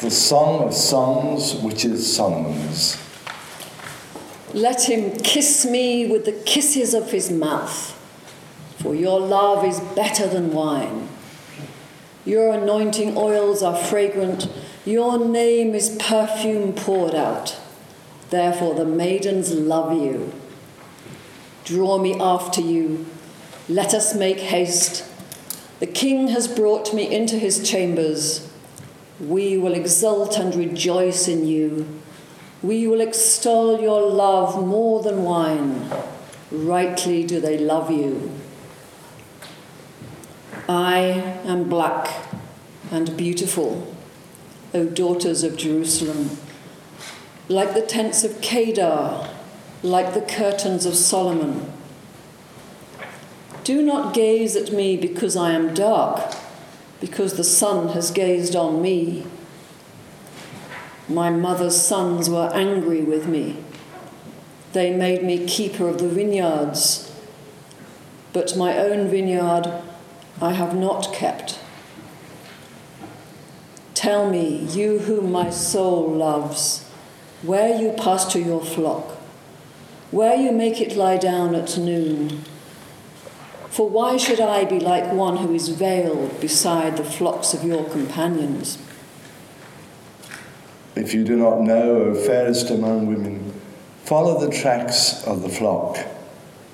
the Song of Songs, which is songs. Let him kiss me with the kisses of his mouth, for your love is better than wine. Your anointing oils are fragrant, your name is perfume poured out. Therefore, the maidens love you. Draw me after you, let us make haste. The king has brought me into his chambers. We will exult and rejoice in you. We will extol your love more than wine. Rightly do they love you. I am black and beautiful, O daughters of Jerusalem, like the tents of Kedar, like the curtains of Solomon. Do not gaze at me because I am dark because the sun has gazed on me. My mother's sons were angry with me. They made me keeper of the vineyards, but my own vineyard I have not kept. Tell me, you whom my soul loves, where you pasture your flock, where you make it lie down at noon for why should I be like one who is veiled beside the flocks of your companions? If you do not know, O fairest among women, follow the tracks of the flock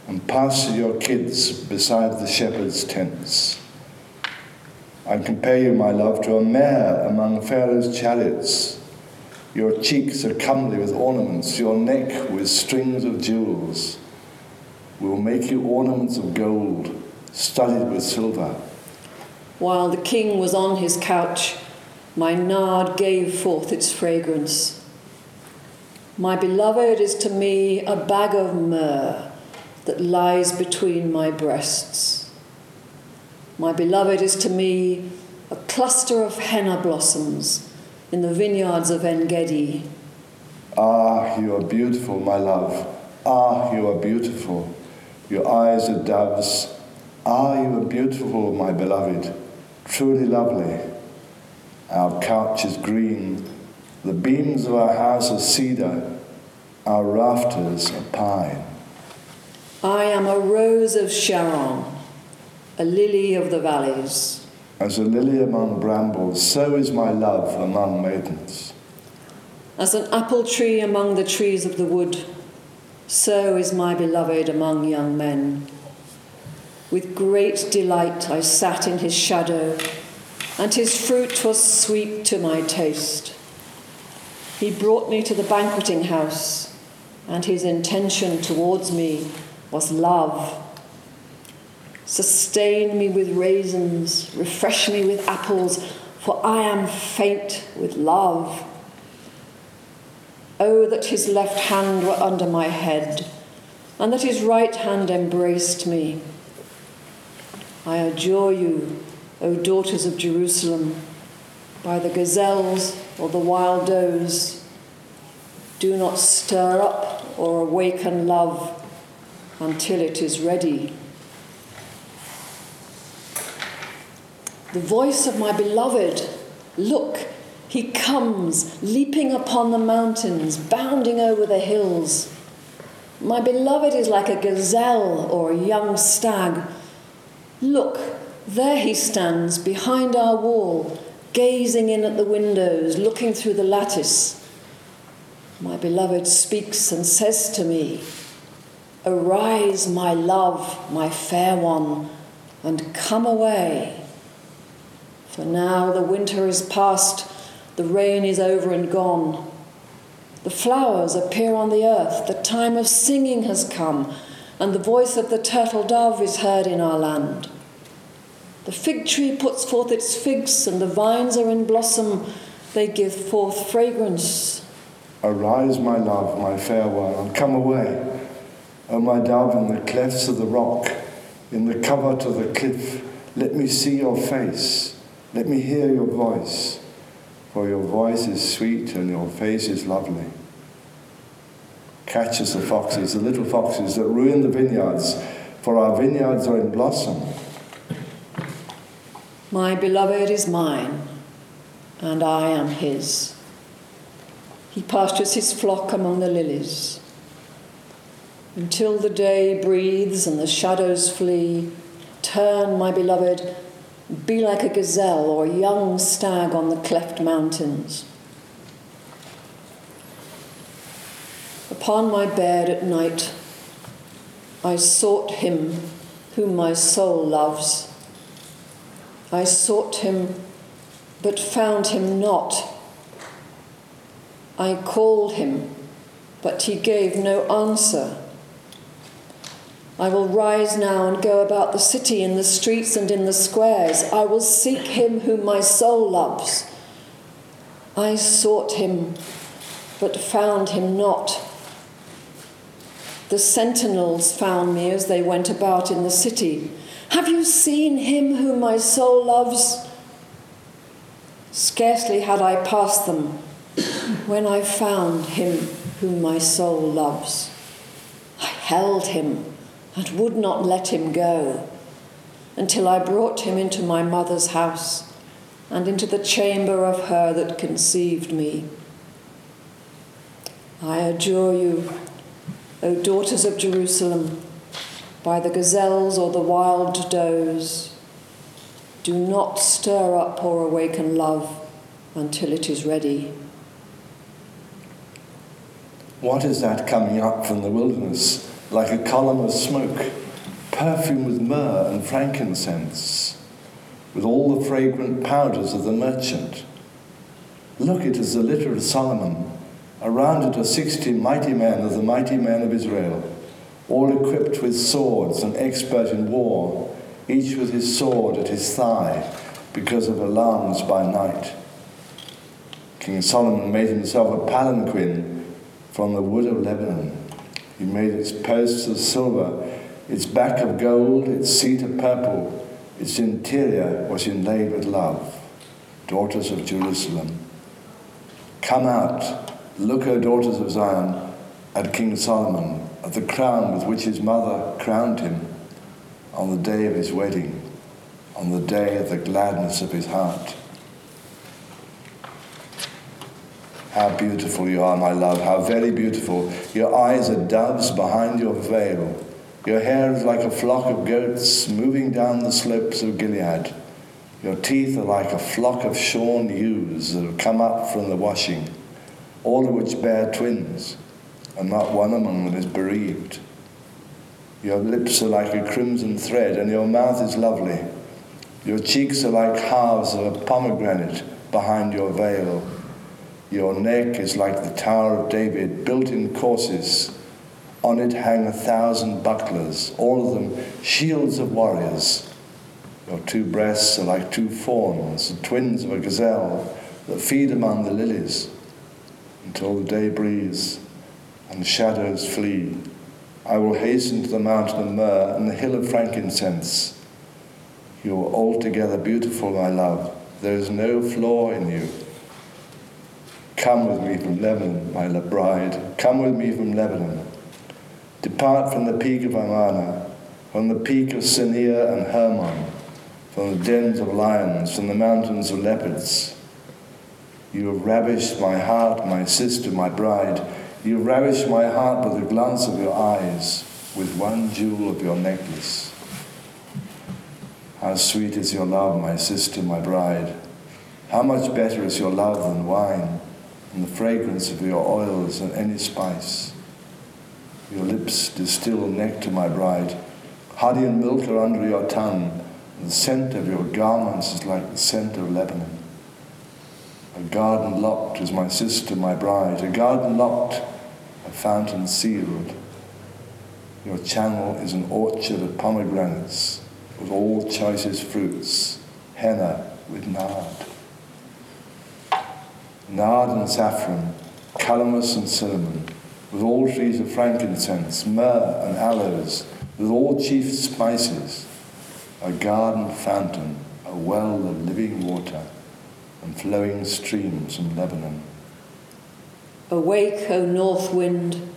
and pasture your kids beside the shepherd's tents. I compare you, my love, to a mare among Pharaoh's chariots. Your cheeks are comely with ornaments, your neck with strings of jewels. We will make you ornaments of gold, studded with silver. While the king was on his couch, my nard gave forth its fragrance. My beloved is to me a bag of myrrh that lies between my breasts. My beloved is to me a cluster of henna blossoms in the vineyards of Engedi. Ah, you are beautiful, my love. Ah, you are beautiful. Your eyes are doves. Ah, you are beautiful, my beloved, truly lovely. Our couch is green. The beams of our house are cedar. Our rafters are pine. I am a rose of Sharon, a lily of the valleys. As a lily among brambles, so is my love among maidens. As an apple tree among the trees of the wood, so is my beloved among young men. With great delight I sat in his shadow, and his fruit was sweet to my taste. He brought me to the banqueting house, and his intention towards me was love. Sustain me with raisins, refresh me with apples, for I am faint with love. Oh, that his left hand were under my head, and that his right hand embraced me. I adjure you, O daughters of Jerusalem, by the gazelles or the wild does, do not stir up or awaken love until it is ready. The voice of my beloved, look, he comes, leaping upon the mountains, bounding over the hills. My beloved is like a gazelle or a young stag. Look, there he stands behind our wall, gazing in at the windows, looking through the lattice. My beloved speaks and says to me, Arise, my love, my fair one, and come away. For now the winter is past the rain is over and gone. The flowers appear on the earth. The time of singing has come, and the voice of the turtle dove is heard in our land. The fig tree puts forth its figs, and the vines are in blossom. They give forth fragrance. Arise, my love, my fair one, and come away. O my dove, in the clefts of the rock, in the covert of the cliff, let me see your face. Let me hear your voice for your voice is sweet and your face is lovely. Catch us the foxes, the little foxes that ruin the vineyards, for our vineyards are in blossom. My beloved is mine, and I am his. He pastures his flock among the lilies. Until the day breathes and the shadows flee, turn, my beloved, be like a gazelle or a young stag on the cleft mountains. Upon my bed at night, I sought him whom my soul loves. I sought him, but found him not. I called him, but he gave no answer. I will rise now and go about the city in the streets and in the squares. I will seek him whom my soul loves. I sought him, but found him not. The sentinels found me as they went about in the city. Have you seen him whom my soul loves? Scarcely had I passed them when I found him whom my soul loves. I held him and would not let him go until I brought him into my mother's house and into the chamber of her that conceived me. I adjure you, O daughters of Jerusalem, by the gazelles or the wild does, do not stir up or awaken love until it is ready. What is that coming up from the wilderness? Like a column of smoke, perfumed with myrrh and frankincense, with all the fragrant powders of the merchant. Look, it is the litter of Solomon. Around it are sixty mighty men of the mighty men of Israel, all equipped with swords and expert in war, each with his sword at his thigh, because of alarms by night. King Solomon made himself a palanquin from the wood of Lebanon he made its posts of silver, its back of gold, its seat of purple. Its interior was inlaid with love. Daughters of Jerusalem, come out, look, O daughters of Zion, at King Solomon, at the crown with which his mother crowned him on the day of his wedding, on the day of the gladness of his heart. How beautiful you are, my love, how very beautiful. Your eyes are doves behind your veil. Your hair is like a flock of goats moving down the slopes of Gilead. Your teeth are like a flock of shorn ewes that have come up from the washing, all of which bear twins, and not one among them is bereaved. Your lips are like a crimson thread, and your mouth is lovely. Your cheeks are like halves of a pomegranate behind your veil. Your neck is like the Tower of David, built in courses. On it hang a thousand bucklers, all of them shields of warriors. Your two breasts are like two fawns, the twins of a gazelle that feed among the lilies until the day breathes and the shadows flee. I will hasten to the mountain of myrrh and the hill of frankincense. You are altogether beautiful, my love. There is no flaw in you. Come with me from Lebanon, my bride. Come with me from Lebanon. Depart from the peak of Amana, from the peak of Senir and Hermon, from the dens of lions, from the mountains of leopards. You have ravished my heart, my sister, my bride. You have ravished my heart with the glance of your eyes, with one jewel of your necklace. How sweet is your love, my sister, my bride. How much better is your love than wine and the fragrance of your oils and any spice. Your lips distill nectar, my bride. Honey and milk are under your tongue, and the scent of your garments is like the scent of Lebanon. A garden locked is my sister, my bride, a garden locked, a fountain sealed. Your channel is an orchard of pomegranates with all choicest fruits, henna with nard nard and saffron, calamus and cinnamon, with all trees of frankincense, myrrh and aloes, with all chief spices, a garden fountain, a well of living water, and flowing streams from Lebanon. Awake, O north wind,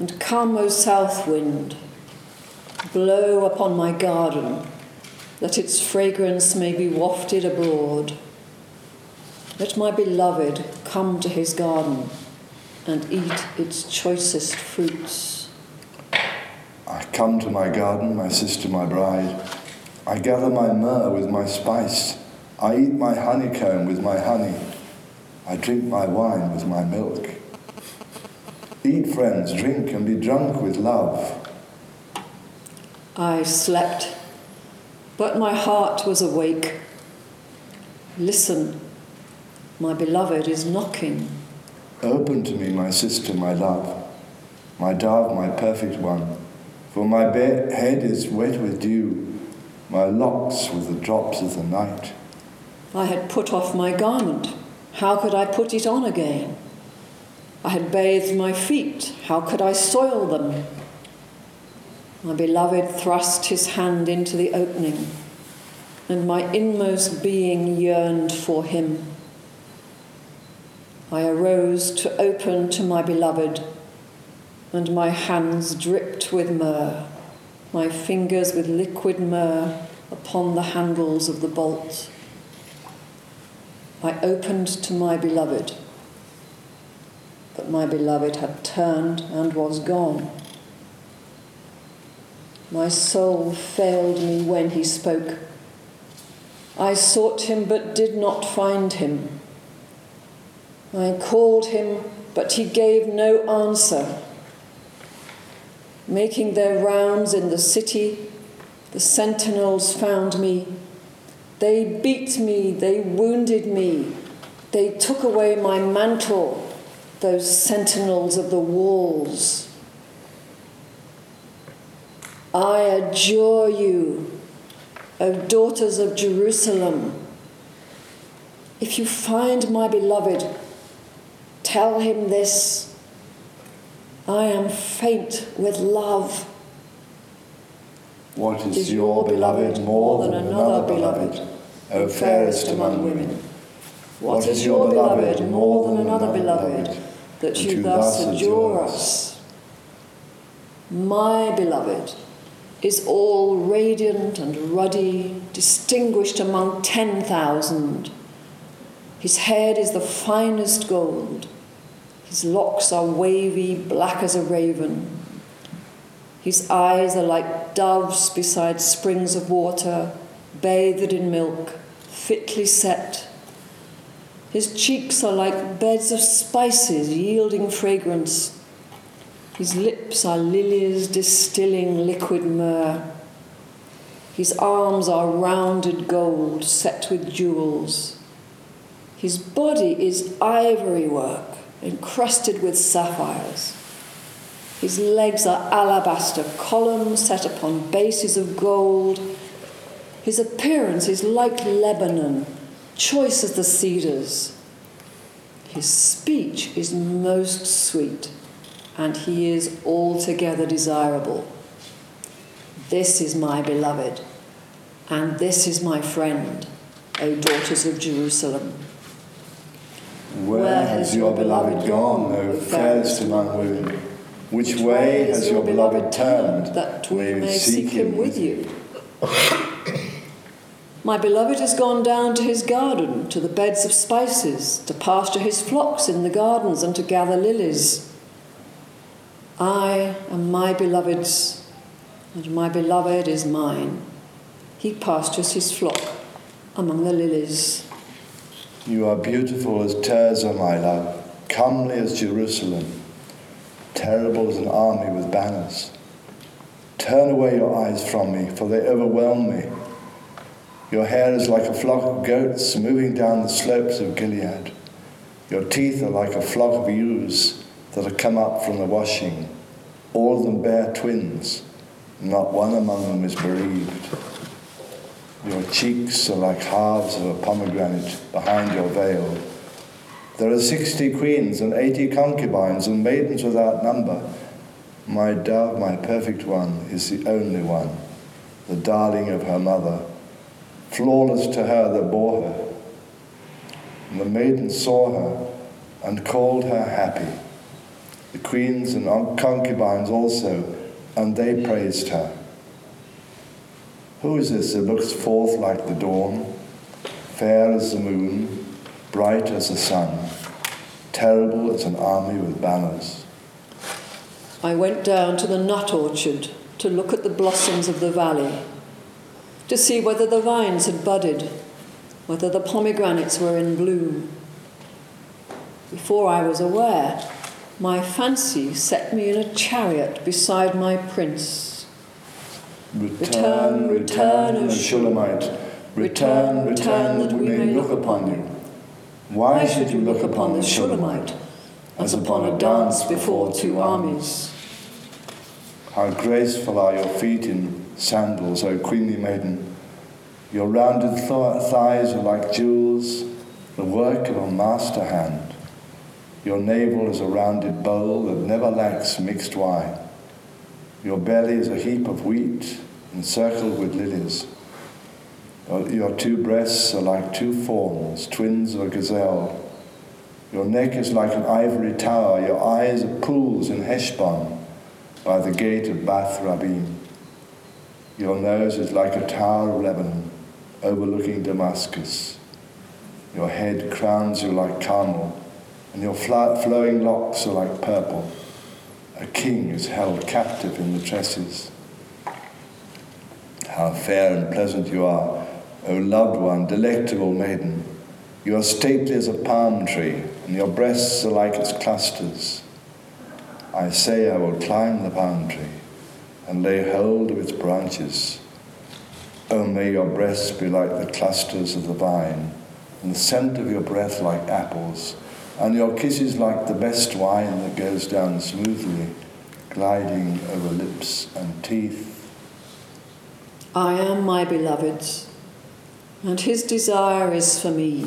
and come, O south wind. Blow upon my garden, that its fragrance may be wafted abroad. Let my beloved come to his garden and eat its choicest fruits. I come to my garden, my sister, my bride. I gather my myrrh with my spice. I eat my honeycomb with my honey. I drink my wine with my milk. Eat, friends, drink, and be drunk with love. I slept, but my heart was awake. Listen, my beloved is knocking. Open to me, my sister, my love, my dove, my perfect one. For my head is wet with dew, my locks with the drops of the night. I had put off my garment. How could I put it on again? I had bathed my feet. How could I soil them? My beloved thrust his hand into the opening, and my inmost being yearned for him. I arose to open to my beloved, and my hands dripped with myrrh, my fingers with liquid myrrh upon the handles of the bolt. I opened to my beloved, but my beloved had turned and was gone. My soul failed me when he spoke. I sought him but did not find him. I called him, but he gave no answer. Making their rounds in the city, the sentinels found me. They beat me, they wounded me, they took away my mantle, those sentinels of the walls. I adjure you, O daughters of Jerusalem, if you find my beloved, Tell him this I am faint with love. What is, is your beloved more than another beloved, O oh, fairest among women? What is your beloved more than another beloved, that you thus adjure us? My beloved is all radiant and ruddy, distinguished among ten thousand. His head is the finest gold. His locks are wavy, black as a raven. His eyes are like doves beside springs of water, bathed in milk, fitly set. His cheeks are like beds of spices yielding fragrance. His lips are lilies distilling liquid myrrh. His arms are rounded gold set with jewels. His body is ivory work encrusted with sapphires. His legs are alabaster columns set upon bases of gold. His appearance is like Lebanon, choice as the cedars. His speech is most sweet, and he is altogether desirable. This is my beloved, and this is my friend, O daughters of Jerusalem. Where has your beloved gone, O fairest among women? Which way has your beloved turned, that we may seek him with you? My beloved has gone down to his garden, to the beds of spices, to pasture his flocks in the gardens, and to gather lilies. I am my beloved's, and my beloved is mine. He pastures his flock among the lilies. You are beautiful as Tirzah, my love, comely as Jerusalem, terrible as an army with banners. Turn away your eyes from me, for they overwhelm me. Your hair is like a flock of goats moving down the slopes of Gilead. Your teeth are like a flock of ewes that have come up from the washing. All of them bear twins, not one among them is bereaved. Your cheeks are like halves of a pomegranate behind your veil. There are sixty queens and eighty concubines and maidens without number. My dove, my perfect one, is the only one, the darling of her mother, flawless to her that bore her. And the maiden saw her and called her happy. The queens and concubines also, and they praised her. Who is this that looks forth like the dawn, fair as the moon, bright as the sun, terrible as an army with banners. I went down to the nut orchard to look at the blossoms of the valley, to see whether the vines had budded, whether the pomegranates were in bloom. Before I was aware, my fancy set me in a chariot beside my prince. Return, return, O Shulamite, return, return, that we may look upon you. Why should you look upon the Shulamite as upon a dance before two armies? How graceful are your feet in sandals, O queenly maiden. Your rounded th- thighs are like jewels, the work of a master hand. Your navel is a rounded bowl that never lacks mixed wine. Your belly is a heap of wheat encircled with lilies. Your two breasts are like two fawns, twins of a gazelle. Your neck is like an ivory tower. Your eyes are pools in Heshbon by the gate of Bath Rabbim. Your nose is like a tower of Lebanon overlooking Damascus. Your head crowns you like Carmel, and your flowing locks are like purple. A king is held captive in the tresses. How fair and pleasant you are, O loved one, delectable maiden. You are stately as a palm tree, and your breasts are like its clusters. I say I will climb the palm tree and lay hold of its branches. Oh, may your breasts be like the clusters of the vine, and the scent of your breath like apples, and your kisses like the best wine that goes down smoothly, gliding over lips and teeth. I am my beloved's, and his desire is for me.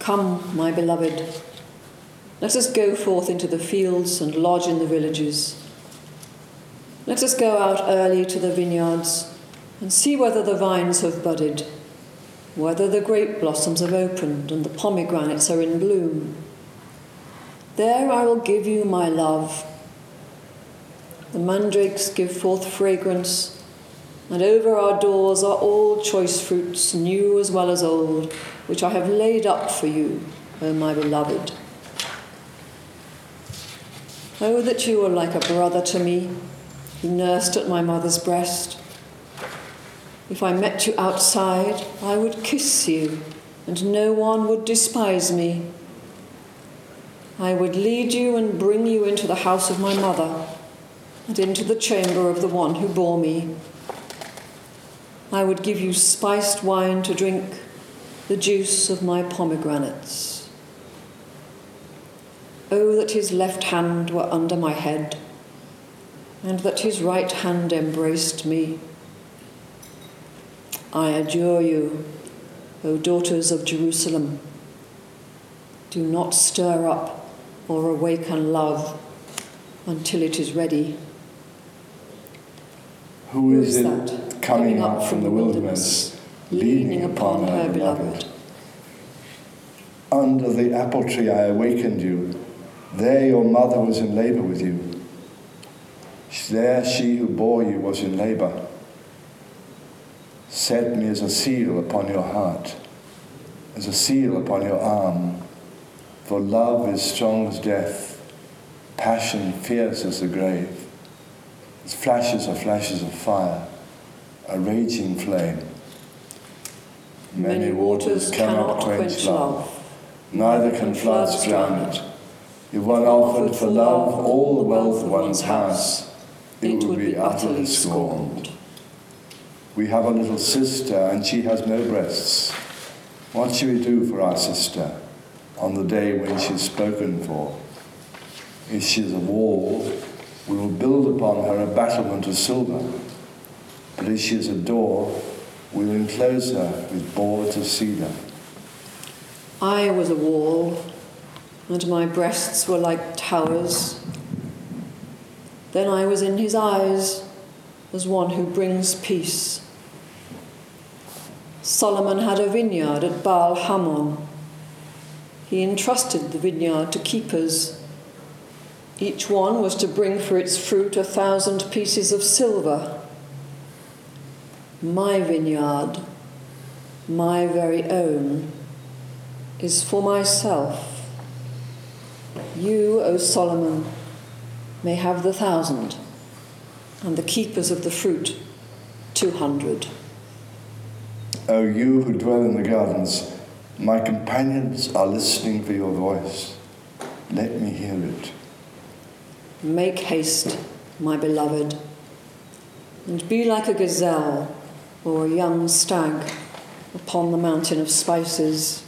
Come, my beloved, let us go forth into the fields and lodge in the villages. Let us go out early to the vineyards and see whether the vines have budded, whether the grape blossoms have opened and the pomegranates are in bloom. There I will give you my love. The mandrakes give forth fragrance, and over our doors are all choice fruits, new as well as old, which I have laid up for you, O my beloved. Oh, that you were like a brother to me, who nursed at my mother's breast. If I met you outside, I would kiss you, and no one would despise me. I would lead you and bring you into the house of my mother, and into the chamber of the one who bore me. I would give you spiced wine to drink, the juice of my pomegranates. Oh, that his left hand were under my head, and that his right hand embraced me. I adjure you, O daughters of Jerusalem, do not stir up or awaken love until it is ready. Who is, Who is it coming, up from the wilderness, leaning upon her beloved? Under the apple tree I awakened you there your mother was in labor with you. There she who bore you was in labor. Set me as a seal upon your heart, as a seal upon your arm. For love is strong as death, passion fierce as the grave. Its flashes are flashes of fire, a raging flame. Many waters cannot quench love, neither can floods drown it. If one offered for love all the wealth one's has, it would be utterly scorned. We have a little sister and she has no breasts. What shall we do for our sister on the day when she is spoken for? If she is a wall, we will build upon her a battlement of silver. But if she is a door, we will enclose her with boards of cedar. I was a wall and my breasts were like towers. Then I was in his eyes as one who brings peace. Solomon had a vineyard at Baal Hamon. He entrusted the vineyard to keepers. Each one was to bring for its fruit a thousand pieces of silver. My vineyard, my very own is for myself. You, O Solomon, may have the thousand, and the keepers of the fruit two hundred. O you who dwell in the gardens, my companions are listening for your voice. Let me hear it. Make haste, my beloved, and be like a gazelle or a young stag upon the mountain of spices